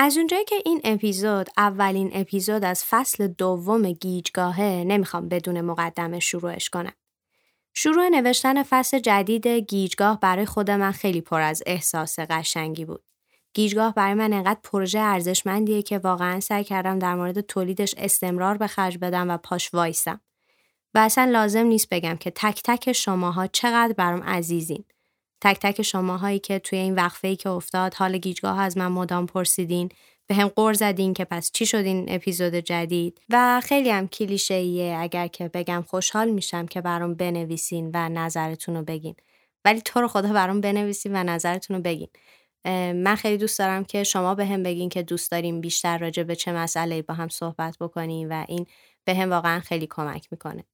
از اونجایی که این اپیزود اولین اپیزود از فصل دوم گیجگاهه نمی‌خوام بدون مقدمه شروعش کنم. شروع نوشتن فصل جدید گیجگاه برای خود من خیلی پر از احساس قشنگی بود. گیجگاه برای من انقدر پروژه ارزشمندیه که واقعا سعی کردم در مورد تولیدش استمرار به خرج بدم و پاش وایسم. و اصلا لازم نیست بگم که تک تک شماها چقدر برام عزیزین. تک تک شماهایی که توی این وقفه ای که افتاد حال گیجگاه از من مدام پرسیدین. به هم قور زدین که پس چی شد این اپیزود جدید؟ و خیلی هم کلیشه ایه اگر که بگم خوشحال میشم که برام بنویسین و نظرتون رو بگین. ولی تو رو خدا برام بنویسین و نظرتون رو بگین. من خیلی دوست دارم که شما به هم بگین که دوست داریم بیشتر راجع به چه مسئله با هم صحبت بکنیم و این به هم واقعا خیلی کمک می‌کنه.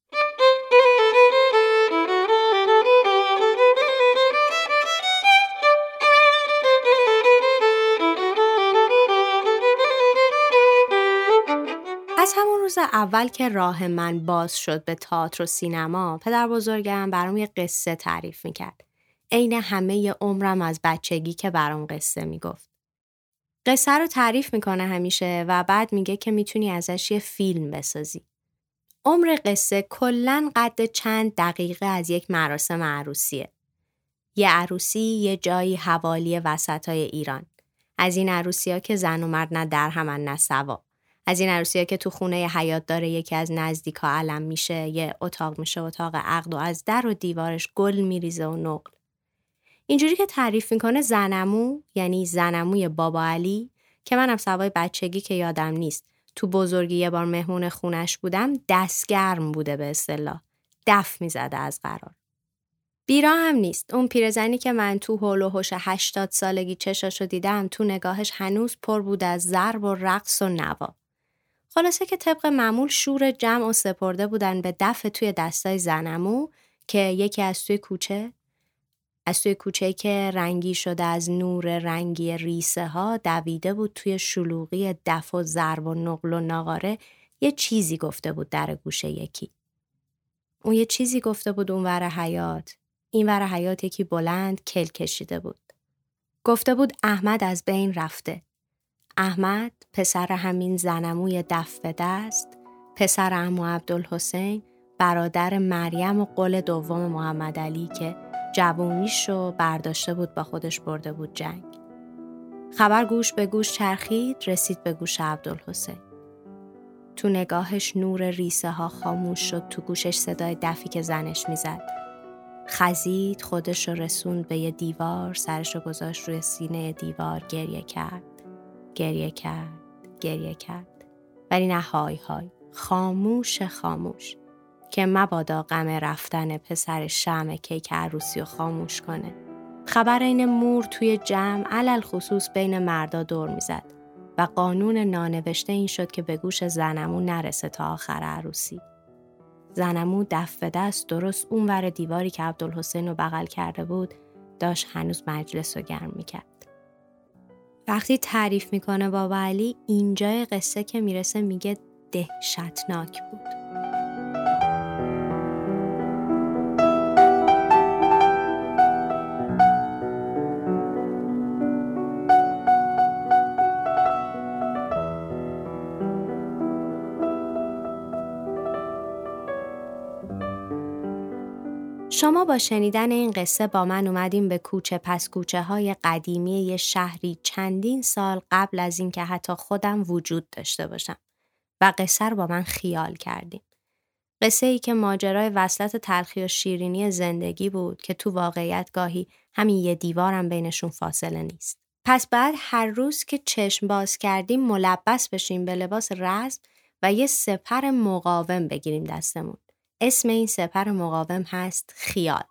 روز اول که راه من باز شد به تئاتر و سینما پدر بزرگم برام یه قصه تعریف می‌کرد. عین همه عمرم از بچگی که برام قصه می‌گفت. قصه رو تعریف می‌کنه همیشه و بعد میگه که می‌تونی ازش یه فیلم بسازی. عمر قصه کلا قد چند دقیقه از یک مراسم عروسیه. یه عروسی یه جایی حوالی وسط های ایران. از این عروسی ها که زن و مرد نه در همن نه سوا. از این عروسی که تو خونه حیات داره یکی از نزدیکا علم میشه یه اتاق میشه اتاق عقد و از در و دیوارش گل میریزه و نقل. اینجوری که تعریف می‌کنه زنمو یعنی زنموی بابا علی که منم سوای بچگی که یادم نیست. تو بزرگی یه بار مهمون خونش بودم دستگرم بوده به اصطلاح. دف می‌زده از قرار. بیرا هم نیست. اون پیرزنی که من تو هول و هوش هشتاد سالگی چشاشو دیدم تو نگاهش هنوز پر بود از ضرب و رقص و نوا. خلاصه که طبق معمول شور جمع و سپرده بودن به دفع توی دستای زنمو که یکی از توی کوچه از توی کوچه که رنگی شده از نور رنگی ریسه ها دویده بود توی شلوغی دف و ضرب و نقل و ناغاره یه چیزی گفته بود در گوشه یکی. اون یه چیزی گفته بود اون ور حیات. این ور حیات یکی بلند کل کشیده بود. گفته بود احمد از بین رفته. احمد پسر همین زنموی دف به دست پسر امو عبدالحسین برادر مریم و قل دوم محمد علی که جوونیشو برداشته بود با خودش برده بود جنگ. خبر گوش به گوش چرخید رسید به گوش عبدالحسین. تو نگاهش نور ریسه ها خاموش شد تو گوشش صدای دفی که زنش می‌زد. خزید خودش رو رسوند به یه دیوار سرش رو گذاشت روی سینه دیوار گریه کرد. گریه کرد گریه کرد. ولی نه های های خاموش خاموش. که مبادا غم رفتن پسر شم کیک عروسی و خاموش کنه. خبر این مور توی جمع علل خصوص بین مردا دور می‌زد و قانون نانوشته این شد که به گوش زنمو نرسه تا آخر عروسی. زنمو دف به دست درست اونور دیواری که عبدالحسین رو بغل کرده بود داشت هنوز مجلس رو گرم می‌کرد. وقتی تعریف می‌کنه بابا علی اینجای قصه که می‌رسه میگه دهشتناک بود. شما با شنیدن این قصه با من اومدیم به کوچه پس کوچه های قدیمی یه شهری چندین سال قبل از اینکه حتی خودم وجود داشته باشم و قصه رو با من خیال کردیم. قصه ای که ماجرای وصلت تلخی و شیرینی زندگی بود که تو واقعیت گاهی همین یه دیوارم بینشون فاصله نیست. پس بعد هر روز که چشم باز کردیم ملبس بشیم به لباس رزم و یه سپر مقاوم بگیریم دستمون. اسم این سپر مقاوم هست خیال.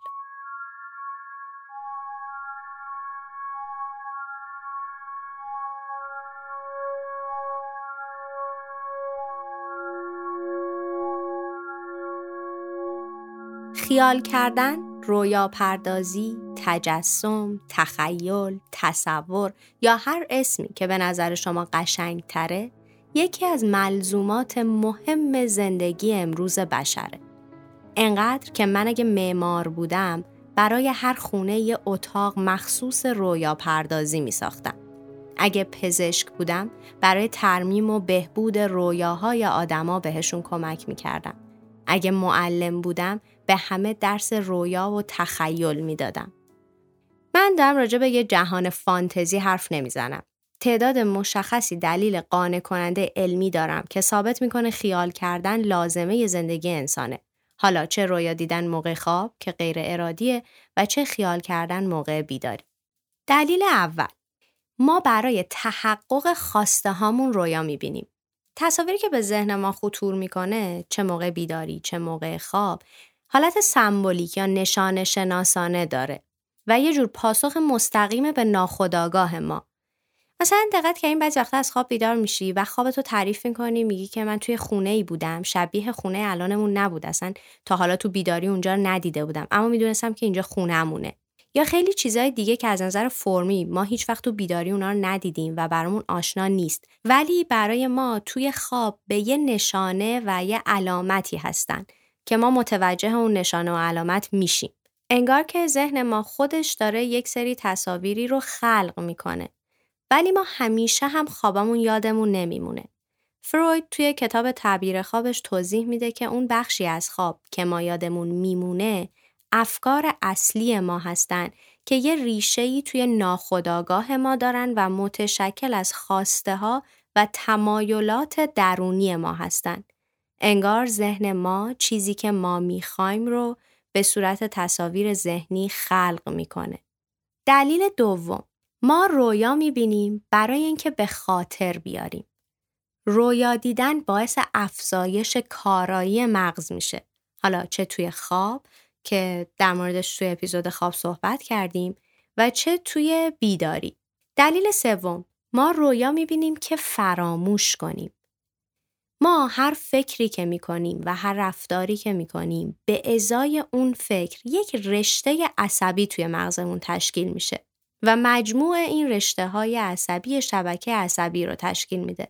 خیال کردن، رویا پردازی، تجسم، تخیل، تصور یا هر اسمی که به نظر شما قشنگ تره یکی از ملزومات مهم زندگی امروز بشره. انقدر که من اگه معمار بودم برای هر خونه یه اتاق مخصوص رویا پردازی می ساختم. اگه پزشک بودم برای ترمیم و بهبود رویاهای آدما بهشون کمک می‌کردم. اگه معلم بودم به همه درس رویا و تخیل می‌دادم. من دارم راجع به یه جهان فانتزی حرف نمی‌زنم. تعداد مشخصی دلیل قانع کننده علمی دارم که ثابت می‌کنه خیال کردن لازمه زندگی انسانه. حالا چه رویا دیدن موقع خواب که غیر ارادیه و چه خیال کردن موقع بیداری. دلیل اول ما برای تحقق خواسته هامون رویا می‌بینیم. تصاویری که به ذهن ما خطور می‌کنه چه موقع بیداری چه موقع خواب حالت سمبولیک یا نشان شناسانه داره و یه جور پاسخ مستقیم به ناخودآگاه ما. مثلا دقت این بعضی وقتا از خواب بیدار میشی و خوابتو تعریف می‌کنی میگی که من توی خونه ای بودم. شبیه خونه الانمون نبود. اصلا تا حالا تو بیداری اونجا ندیده بودم. اما می‌دونستم که اینجا خونهمونه. یا خیلی چیزهای دیگه که از نظر فرمی ما هیچ وقت تو بیداری اونا رو ندیدیم و برامون آشنا نیست. ولی برای ما توی خواب به یه نشانه و یه علامتی هستن که ما متوجه اون نشانه و علامت میشیم. انگار که ذهن ما خودش داره یک سری تصاویری رو خلق می‌کنه. ولی ما همیشه هم خوابمون یادمون نمیمونه فروید توی کتاب تعبیر خوابش توضیح میده که اون بخشی از خواب که ما یادمون میمونه افکار اصلی ما هستن که یه ریشه‌ای توی ناخودآگاه ما دارن و متشکل از خواسته ها و تمایلات درونی ما هستن. انگار ذهن ما چیزی که ما می‌خوایم رو به صورت تصاویر ذهنی خلق می‌کنه. دلیل دوم ما رویا می‌بینیم برای اینکه به خاطر بیاریم. رویا دیدن باعث افزایش کارایی مغز میشه. حالا چه توی خواب که در موردش توی اپیزود خواب صحبت کردیم و چه توی بیداری. دلیل سوم ما رویا می‌بینیم که فراموش کنیم. ما هر فکری که می‌کنیم و هر رفتاری که می‌کنیم به ازای اون فکر یک رشته عصبی توی مغزمون تشکیل میشه و مجموع این رشته های عصبی شبکه عصبی رو تشکیل میده.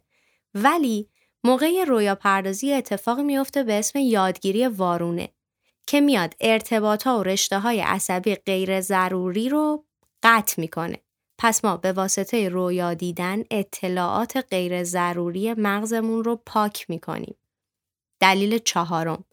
ولی موقع رویا پردازی اتفاقی میفته به اسم یادگیری وارونه که میاد ارتباط ها و رشته های عصبی غیر ضروری رو قطع می‌کنه. پس ما به واسطه رویا دیدن اطلاعات غیر ضروری مغزمون رو پاک می‌کنیم. دلیل چهارم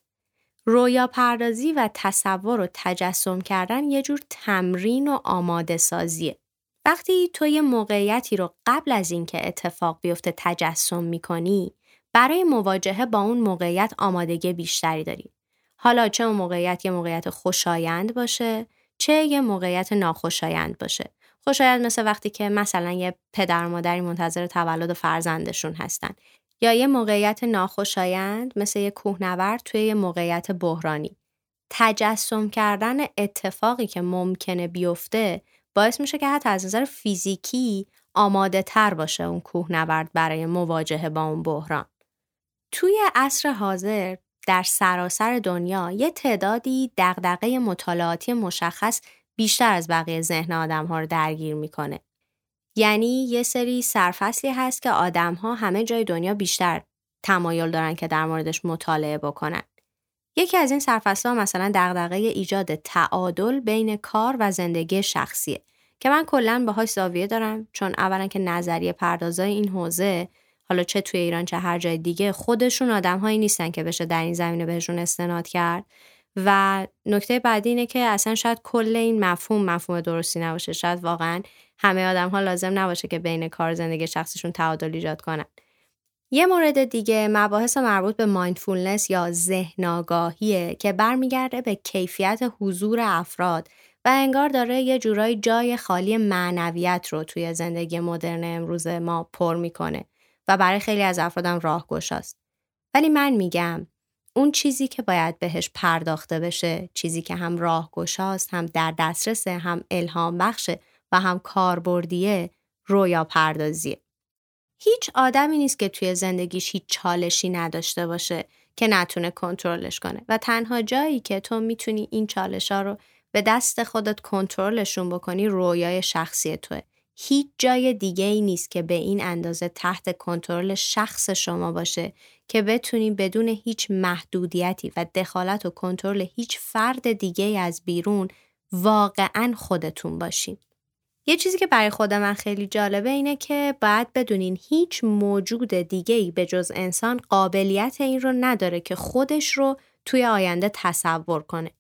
رویا پردازی و تصور و تجسم کردن یه جور تمرین و آماده سازیه. وقتی تو یه موقعیتی رو قبل از اینکه اتفاق بیفته تجسم می‌کنی برای مواجهه با اون موقعیت آمادگی بیشتری داری. حالا چه اون موقعیت یه موقعیت خوشایند باشه چه یه موقعیت ناخوشایند باشه خوشایند مثل وقتی که مثلا یه پدر مادری منتظر تولد فرزندشون هستن یا یه موقعیت ناخوشایند مثل یه کوهنورد توی یه موقعیت بحرانی تجسم کردن اتفاقی که ممکنه بیفته باعث میشه که حتی از نظر فیزیکی آماده تر باشه اون کوهنورد برای مواجهه با اون بحران توی عصر حاضر در سراسر دنیا یه تعدادی دغدغه مطالعاتی مشخص بیشتر از بقیه ذهن آدم ها رو درگیر می‌کنه. یعنی یه سری سرفصلی هست که آدم ها همه جای دنیا بیشتر تمایل دارن که در موردش مطالعه بکنن. یکی از این سرفصل ها مثلا دغدغه ایجاد تعادل بین کار و زندگی شخصیه که من کلا باهاش زاویه دارم چون اولا که نظریه پردازای این حوزه حالا چه توی ایران چه هر جای دیگه خودشون آدم هایی نیستن که بشه در این زمینه بهشون استناد کرد و نکته بعدی اینه که اصلا شاید کل این مفهوم مفهوم درستی نباشه شاید واقعا همه آدم ها لازم نباشه که بین کار زندگی شخصشون تعادل ایجاد کنن یه مورد دیگه مباحث مربوط به مایندفولنس یا ذهن آگاهیه که برمیگرده به کیفیت حضور افراد و انگار داره یه جورایی جای خالی معنویت رو توی زندگی مدرن امروز ما پر می‌کنه و برای خیلی از افرادم راهگشاست. ولی من میگم اون چیزی که باید بهش پرداخته بشه، چیزی که هم راهگشاست، هم در دسترسه، هم الهام بخشه و هم کاربردیه، رویا پردازیه. هیچ آدمی نیست که توی زندگیش هیچ چالشی نداشته باشه که نتونه کنترلش کنه و تنها جایی که تو می‌تونی این چالش ها رو به دست خودت کنترلشون بکنی رویای شخصی توه. هیچ جای دیگه ای نیست که به این اندازه تحت کنترل شخص شما باشه که بتونی بدون هیچ محدودیتی و دخالت و کنترل هیچ فرد دیگه از بیرون واقعا خودتون باشین. یه چیزی که برای خود من خیلی جالبه اینه که باید بدونین هیچ موجود دیگه ای به جز انسان قابلیت این رو نداره که خودش رو توی آینده تصور کنه.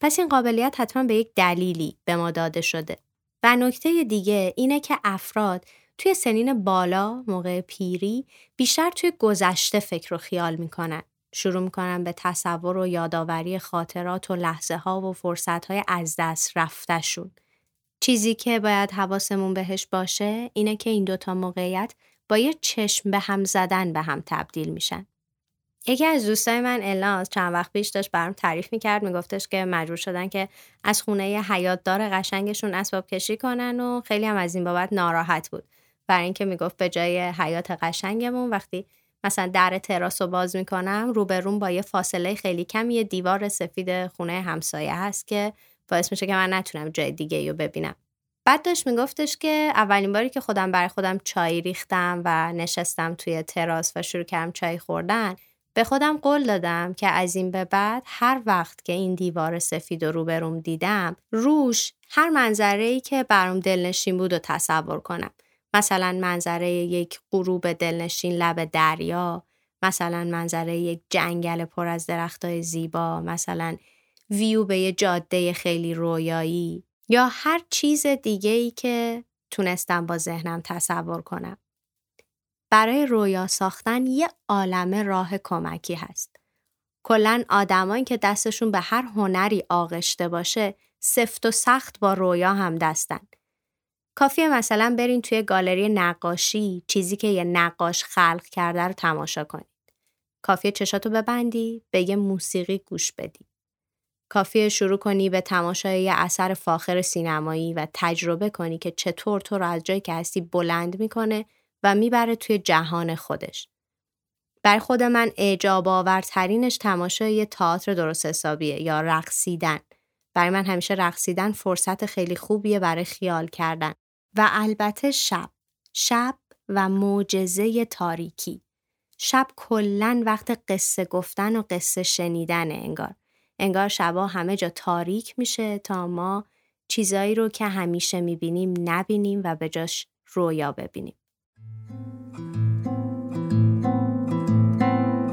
پس این قابلیت حتما به یک دلیلی به ما داده شده. و نکته دیگه اینه که افراد توی سنین بالا موقع پیری بیشتر توی گذشته فکر و خیال می‌کنن. شروع می‌کنن به تصور و یادآوری خاطرات و لحظه ها و فرصت های از دست رفتشون. چیزی که باید حواسمون بهش باشه اینه که این دوتا موقعیت با یه چشم به هم زدن به هم تبدیل میشن. یکی از دوستای من الناز چند وقت پیش داشت برام تعریف می‌کرد میگفتش که مجبور شدن که از خونه حیاتدار قشنگشون اسباب کشی کنن و خیلی هم از این بابت ناراحت بود برای اینکه می‌گفت به جای حیات قشنگمون وقتی مثلا در تراس رو باز می‌کنم روبروم با یه فاصله خیلی کم یه دیوار سفید خونه همسایه هست که باعث میشه که من نتونم جای دیگه رو ببینم. بعد داشت میگفتش که اولین باری که خودم برای خودم چای ریختم و نشستم توی تراس و شروع کردم چای خوردن به خودم قول دادم که از این به بعد هر وقت که این دیوار سفید و روبروم دیدم روش هر منظره ای که برام دلنشین بود و تصور کنم. مثلا منظره یک غروب دلنشین لب دریا مثلا منظره یک جنگل پر از درختای زیبا مثلا ویو به یه جاده خیلی رویایی یا هر چیز دیگه ای که تونستم با ذهنم تصور کنم. برای رویا ساختن یه عالم راه کمکی هست. کلا آدمایی که دستشون به هر هنری آغشته باشه سفت و سخت با رویا هم دستن. کافیه مثلا برین توی گالری نقاشی چیزی که یه نقاش خلق کرده رو تماشا کنید. کافیه چشاتو ببندی به یه موسیقی گوش بدی. کافیه شروع کنی به تماشای یه اثر فاخر سینمایی و تجربه کنی که چطور تو رو از جایی که هستی بلند می‌کنه و می‌بره توی جهان خودش. برای خود من اعجاب آورترینش تماشای تئاتر درست حسابیه یا رقصیدن. برای من همیشه رقصیدن فرصت خیلی خوبیه برای خیال کردن. و البته شب. شب و معجزه تاریکی. شب کلا وقت قصه گفتن و قصه شنیدن انگار. انگار شبا همه جا تاریک میشه تا ما چیزایی رو که همیشه می‌بینیم نبینیم و به جاش رویا ببینیم.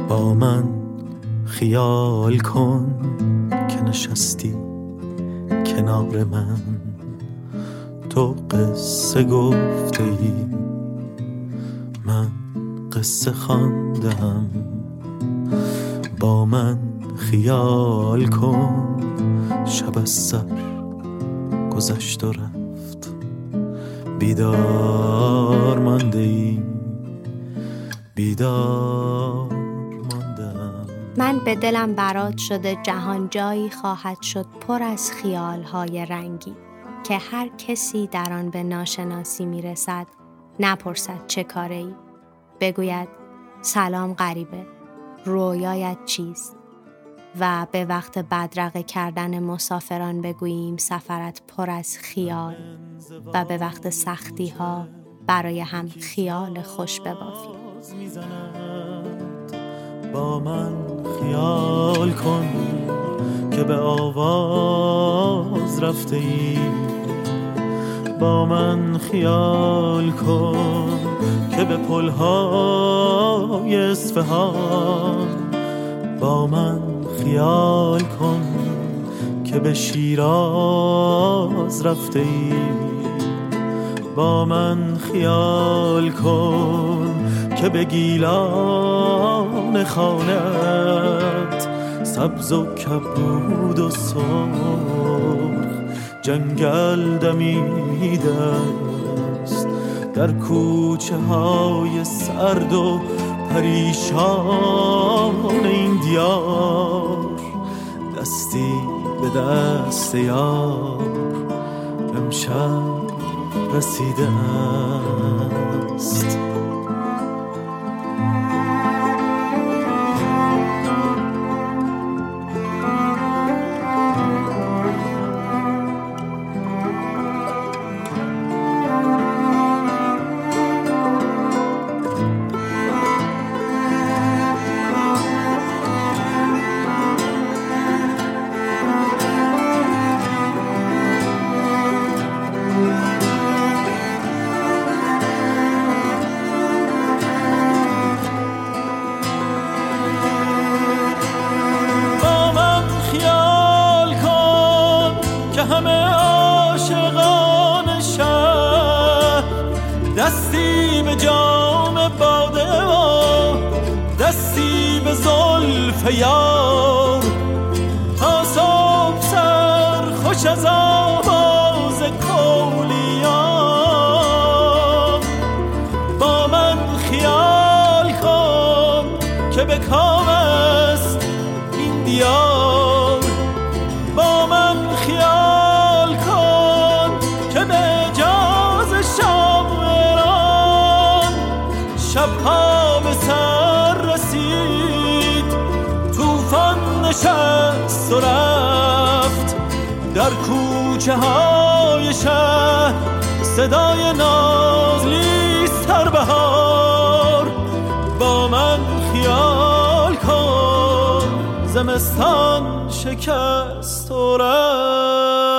با من خیال کن که نشستی کنار من تو قصه گفته من قصه خواندم با من خیال کن شب از سر گذشت و رفت. بیدار مانده ای بیدار ماندم من به دلم برات شده جهان جایی خواهد شد پر از خیال های رنگی که هر کسی در آن به ناشناسی می‌رسد نپرسد چه کاره ای بگوید سلام غریبه رویایت چیست؟ و به وقت بدرقه کردن مسافران بگوییم سفرت پر از خیال و به وقت سختی ها برای هم خیال خوش ببافیم. با من خیال کن که به آواز رفته ای با من خیال کن که به پلهای اصفهان. با من خیال کن که به شیراز رفته ای. با من خیال کن که به گیلان خانت سبز و کبود و سرخ جنگل دمیده است. در کوچه های سرد و پریشان این دیار دستی به دست یار امشب رسیده است. به زلف یار تا صبح سر خوش از آن نشست و رفت در کوچه های شهر. صدای نازلی سر بهار. با من خیال کن زمستان شکست و رفت.